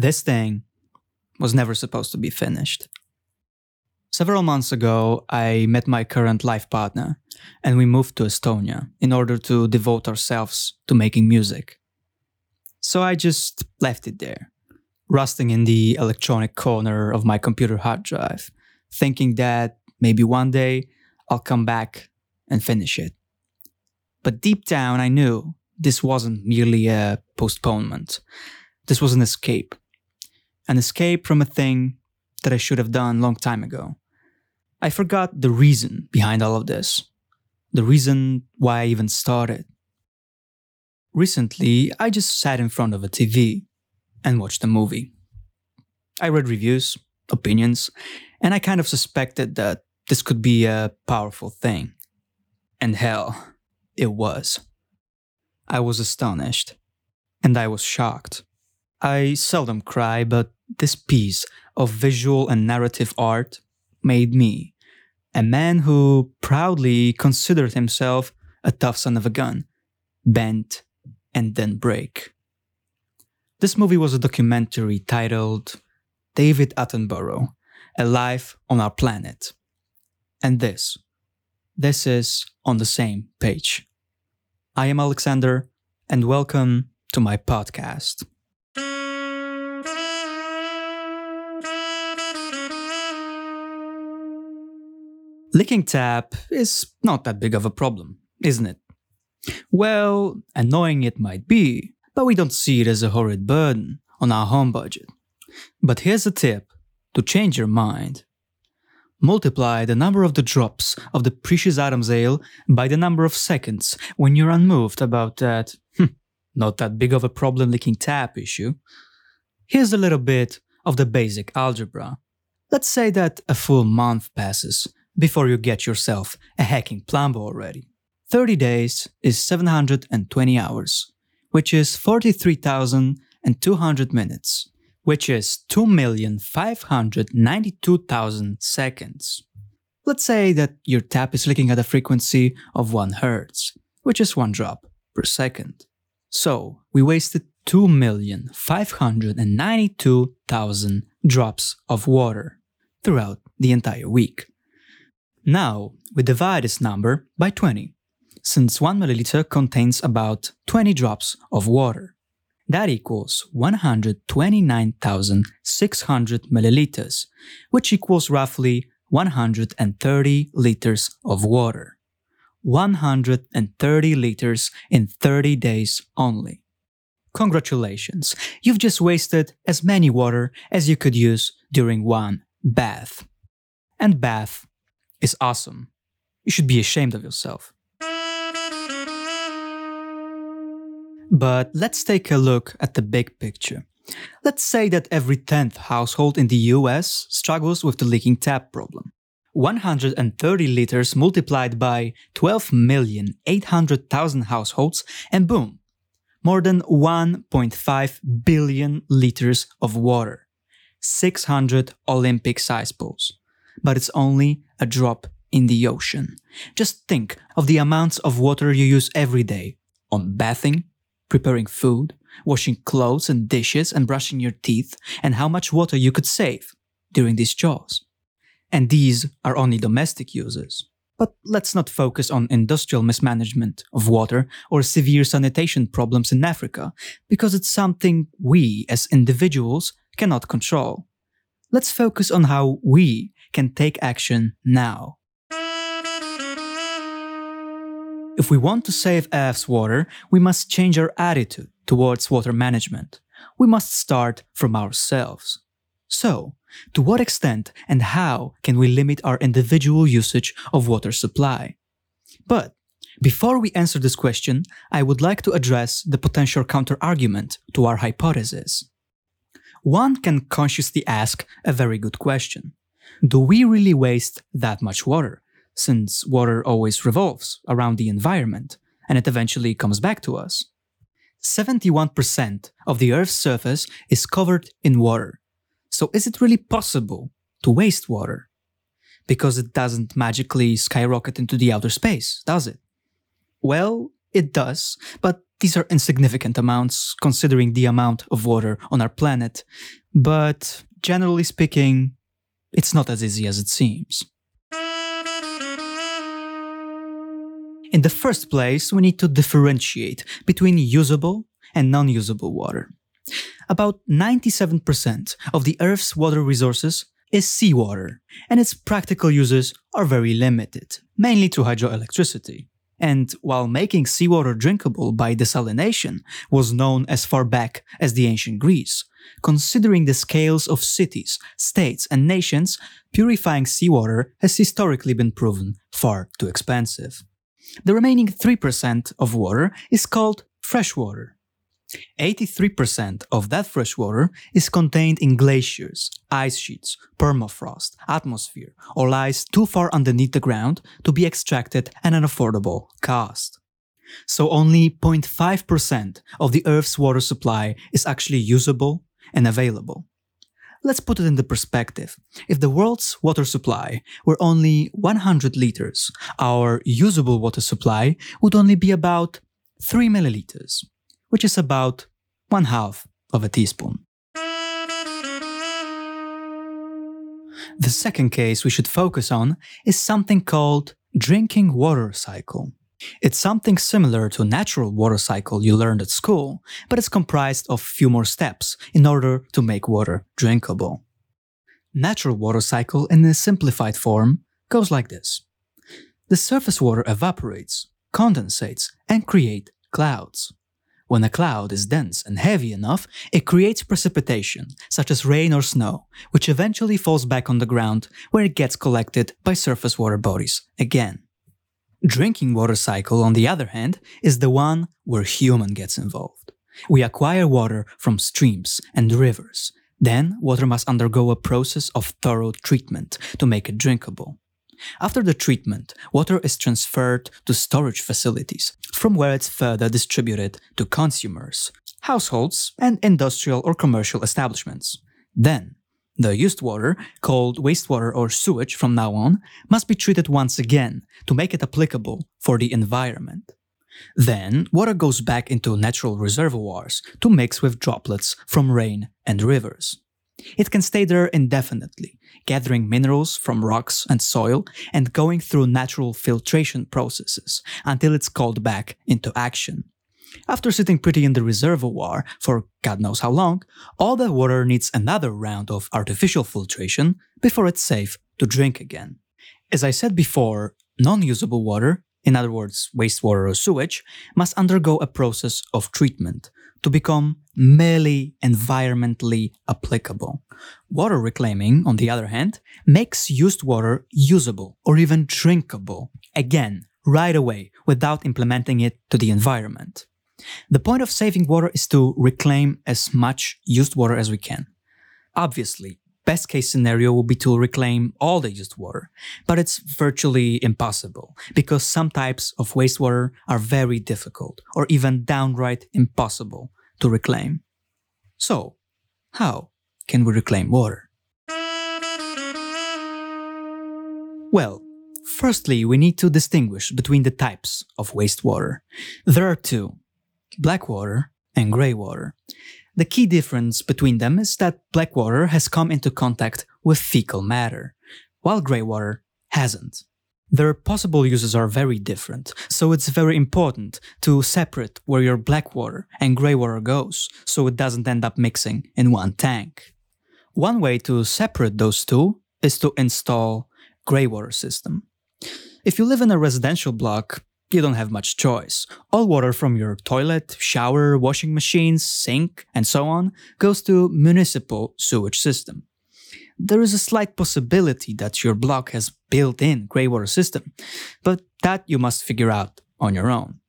This thing was never supposed to be finished. Several months ago, I met my current life partner, and we moved to Estonia in order to devote ourselves to making music. So I just left it there, rusting in the electronic corner of my computer hard drive, thinking that maybe one day I'll come back and finish it. But deep down, I knew this wasn't merely a postponement. This was an escape. An escape from a thing that I should have done long time ago. I forgot the reason behind all of this, the reason why I even started. Recently, I just sat in front of a TV and watched a movie. I read reviews, opinions, and I kind of suspected that this could be a powerful thing. And hell, it was. I was astonished. And I was shocked. I seldom cry, but this piece of visual and narrative art made me, a man who proudly considered himself a tough son of a gun, bent and then break. This movie was a documentary titled David Attenborough A Life on Our Planet. And this, this is on the same page. I am Alexander, and welcome to my podcast. Licking tap is not that big of a problem, isn't it? Well, annoying it might be, but we don't see it as a horrid burden on our home budget. But here's a tip to change your mind. Multiply the number of the drops of the Precious Adams Ale by the number of seconds when you're unmoved about that, hm, not that big of a problem licking tap issue. Here's a little bit of the basic algebra. Let's say that a full month passes before you get yourself a hacking Plumbo already. 30 days is 720 hours, which is 43,200 minutes which is 2,592,000 seconds. Let's say that your tap is licking at a frequency of 1 Hz, which is 1 drop per second. So, we wasted 2,592,000 drops of water throughout the entire week. Now, we divide this number by 20, since 1 milliliter contains about 20 drops of water. That equals 129,600 milliliters, which equals roughly 130 liters of water. 130 liters in 30 days only. Congratulations, you've just wasted as many water as you could use during one bath. And bath is awesome. You should be ashamed of yourself. But let's take a look at the big picture. Let's say that every 10th household in the US struggles with the leaking tap problem. 130 liters multiplied by 12,800,000 households, and boom, more than 1.5 billion liters of water. 600 Olympic size pools. But it's only a drop in the ocean. Just think of the amounts of water you use every day on bathing, preparing food, washing clothes and dishes, and brushing your teeth, and how much water you could save during these chores. And these are only domestic uses. But let's not focus on industrial mismanagement of water or severe sanitation problems in Africa, because it's something we as individuals cannot control. Let's focus on how we can take action now. If we want to save Earth's water, we must change our attitude towards water management. We must start from ourselves. So, to what extent and how can we limit our individual usage of water supply? But before we answer this question, I would like to address the potential counterargument to our hypothesis. One can consciously ask a very good question. Do we really waste that much water? since water always revolves around the environment and it eventually comes back to us. 71% of the Earth's surface is covered in water. So is it really possible to waste water? Because it doesn't magically skyrocket into the outer space, does it? Well, it does, but These are insignificant amounts considering the amount of water on our planet, but generally speaking, it's not as easy as it seems. In the first place, we need to differentiate between usable and non usable water. About 97% of the Earth's water resources is seawater, and its practical uses are very limited, mainly to hydroelectricity. And while making seawater drinkable by desalination was known as far back as the ancient Greece, considering the scales of cities, states, and nations, purifying seawater has historically been proven far too expensive. The remaining 3% of water is called freshwater. 83% of that freshwater is contained in glaciers, ice sheets, permafrost, atmosphere, or lies too far underneath the ground to be extracted at an affordable cost. So only 0.5% of the Earth's water supply is actually usable and available. Let's put it into perspective. If the world's water supply were only 100 liters, our usable water supply would only be about 3 milliliters which is about one half of a teaspoon. The second case we should focus on is something called drinking water cycle. It's something similar to natural water cycle you learned at school, but it's comprised of few more steps in order to make water drinkable. Natural water cycle in a simplified form goes like this. The surface water evaporates, condensates, and create clouds. When a cloud is dense and heavy enough, it creates precipitation, such as rain or snow, which eventually falls back on the ground where it gets collected by surface water bodies again. Drinking water cycle, on the other hand, is the one where human gets involved. We acquire water from streams and rivers. Then, water must undergo a process of thorough treatment to make it drinkable. After the treatment, water is transferred to storage facilities, from where it's further distributed to consumers, households, and industrial or commercial establishments. Then, the used water, called wastewater or sewage from now on, must be treated once again to make it applicable for the environment. Then, water goes back into natural reservoirs to mix with droplets from rain and rivers. It can stay there indefinitely, gathering minerals from rocks and soil and going through natural filtration processes until it's called back into action. After sitting pretty in the reservoir for God knows how long, all that water needs another round of artificial filtration before it's safe to drink again. As I said before, non usable water, in other words, wastewater or sewage, must undergo a process of treatment to become merely environmentally applicable. Water reclaiming, on the other hand, makes used water usable or even drinkable, again, right away, without implementing it to the environment. The point of saving water is to reclaim as much used water as we can. Obviously, best case scenario would be to reclaim all the used water, but it's virtually impossible because some types of wastewater are very difficult or even downright impossible to reclaim. So, how can we reclaim water? Well, firstly, we need to distinguish between the types of wastewater. There are two black water and grey water. The key difference between them is that black water has come into contact with fecal matter, while grey water hasn't. Their possible uses are very different, so it's very important to separate where your black water and grey water goes, so it doesn't end up mixing in one tank. One way to separate those two is to install grey water system. If you live in a residential block, you don't have much choice. All water from your toilet, shower, washing machines, sink, and so on goes to municipal sewage system. There is a slight possibility that your block has built-in grey water system, but that you must figure out on your own.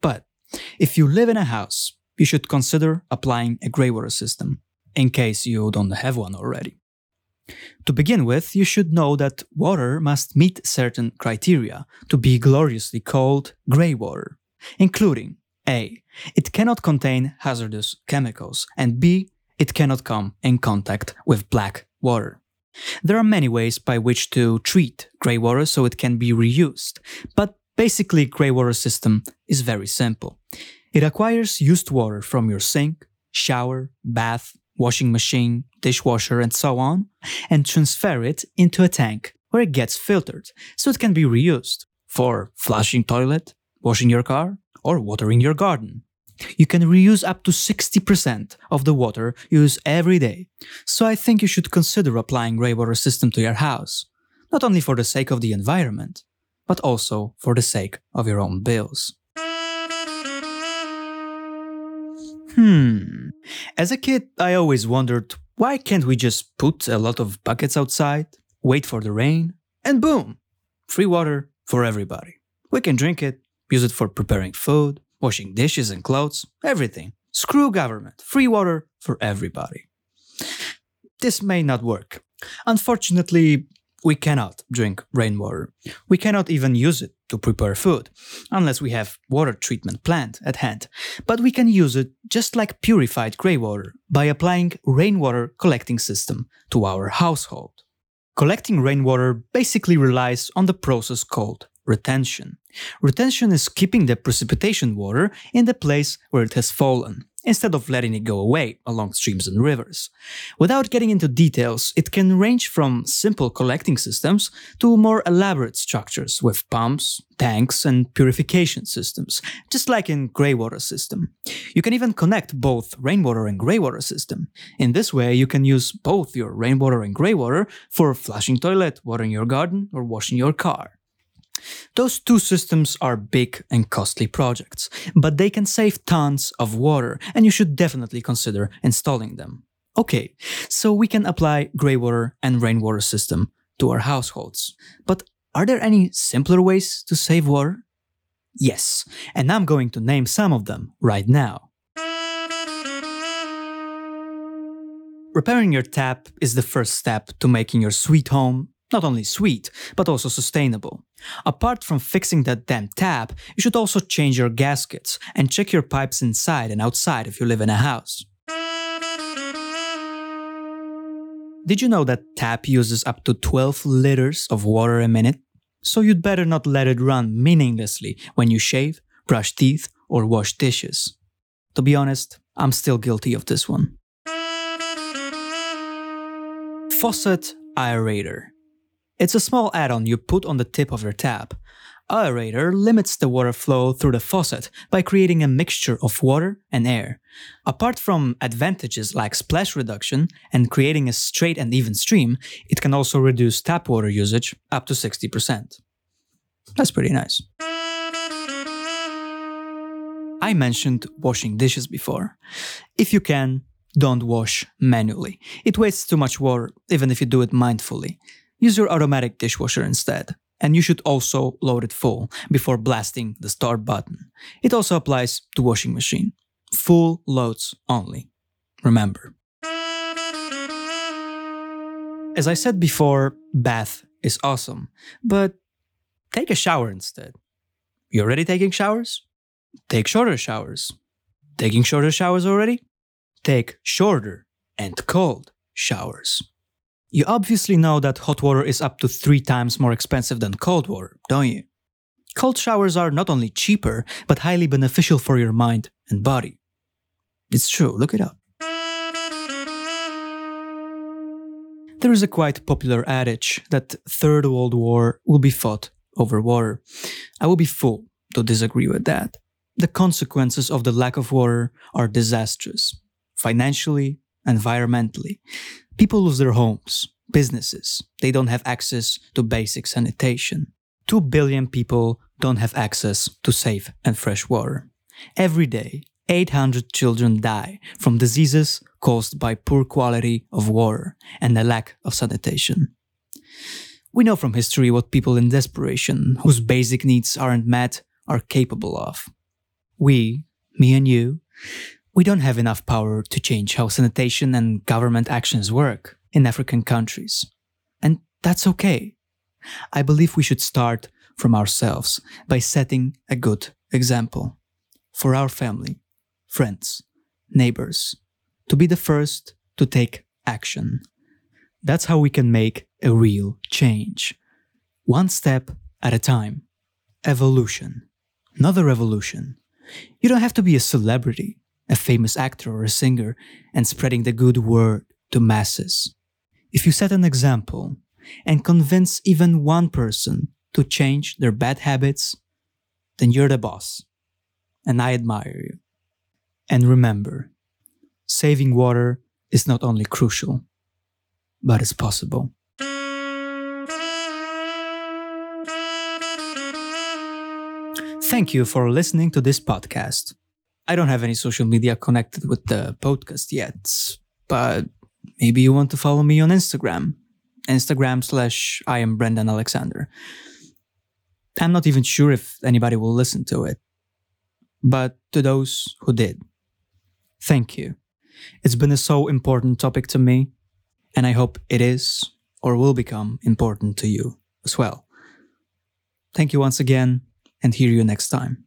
But if you live in a house, you should consider applying a grey water system, in case you don't have one already. To begin with, you should know that water must meet certain criteria to be gloriously called grey water, including A. It cannot contain hazardous chemicals, and B. It cannot come in contact with black water. There are many ways by which to treat grey water so it can be reused, but basically grey water system is very simple. It acquires used water from your sink, shower, bath, washing machine, dishwasher, and so on, and transfer it into a tank where it gets filtered so it can be reused for flushing toilet, washing your car, or watering your garden. You can reuse up to 60% of the water you use every day, so I think you should consider applying grey water system to your house, not only for the sake of the environment, but also for the sake of your own bills. Hmm. As a kid, I always wondered why can't we just put a lot of buckets outside, wait for the rain, and boom! Free water for everybody. We can drink it, use it for preparing food, washing dishes and clothes, everything. Screw government, free water for everybody. This may not work. Unfortunately, we cannot drink rainwater. We cannot even use it to prepare food, unless we have water treatment plant at hand. But we can use it just like purified grey water by applying rainwater collecting system to our household. Collecting rainwater basically relies on the process called retention. Retention is keeping the precipitation water in the place where it has fallen, instead of letting it go away along streams and rivers. Without getting into details, it can range from simple collecting systems to more elaborate structures with pumps, tanks, and purification systems, just like in greywater system. You can even connect both rainwater and greywater system. In this way, you can use both your rainwater and greywater for flushing toilet, watering your garden, or washing your car. Those two systems are big and costly projects, but they can save tons of water, and you should definitely consider installing them. Okay, so we can apply greywater and rainwater system to our households. But are there any simpler ways to save water? Yes, and I'm going to name some of them right now. Repairing your tap is the first step to making your sweet home not only sweet, but also sustainable. Apart from fixing that damn tap, you should also change your gaskets and check your pipes inside and outside if you live in a house. Did you know that tap uses up to 12 liters of water a minute? So you'd better not let it run meaninglessly when you shave, brush teeth, or wash dishes. To be honest, I'm still guilty of this one. Faucet aerator. It's a small add-on you put on the tip of your tap. Aerator limits the water flow through the faucet by creating a mixture of water and air. Apart from advantages like splash reduction and creating a straight and even stream, it can also reduce tap water usage up to 60%. That's pretty nice. I mentioned washing dishes before. If you can, don't wash manually. It wastes too much water, even if you do it mindfully use your automatic dishwasher instead. And you should also load it full before blasting the start button. It also applies to washing machine. Full loads only. Remember. As I said before, bath is awesome, but take a shower instead. You already taking showers? Take shorter showers. Taking shorter showers already? Take shorter and cold showers. You obviously know that hot water is up to three times more expensive than cold water, don't you? Cold showers are not only cheaper, but highly beneficial for your mind and body. It's true, look it up. There is a quite popular adage that Third World War will be fought over water. I will be full to disagree with that. The consequences of the lack of water are disastrous, financially, environmentally. People lose their homes, businesses. They don't have access to basic sanitation. 2 billion people don't have access to safe and fresh water. Every day, 800 children die from diseases caused by poor quality of water and the lack of sanitation. We know from history what people in desperation, whose basic needs aren't met, are capable of. We, me and you, we don't have enough power to change how sanitation and government actions work in African countries. And that's okay. I believe we should start from ourselves by setting a good example for our family, friends, neighbors, to be the first to take action. That's how we can make a real change. One step at a time. Evolution. Not a revolution, You don't have to be a celebrity, a famous actor, or a singer, and spreading the good word to masses. If you set an example and convince even one person to change their bad habits, then you're the boss. And I admire you. And remember, saving water is not only crucial, but it's possible. Thank you for listening to this podcast. I don't have any social media connected with the podcast yet, but maybe you want to follow me on Instagram. Instagram slash I am Brendan Alexander. I'm not even sure if anybody will listen to it. But to those who did, thank you. It's been a so important topic to me, and I hope it is or will become important to you as well. Thank you once again, and hear you next time.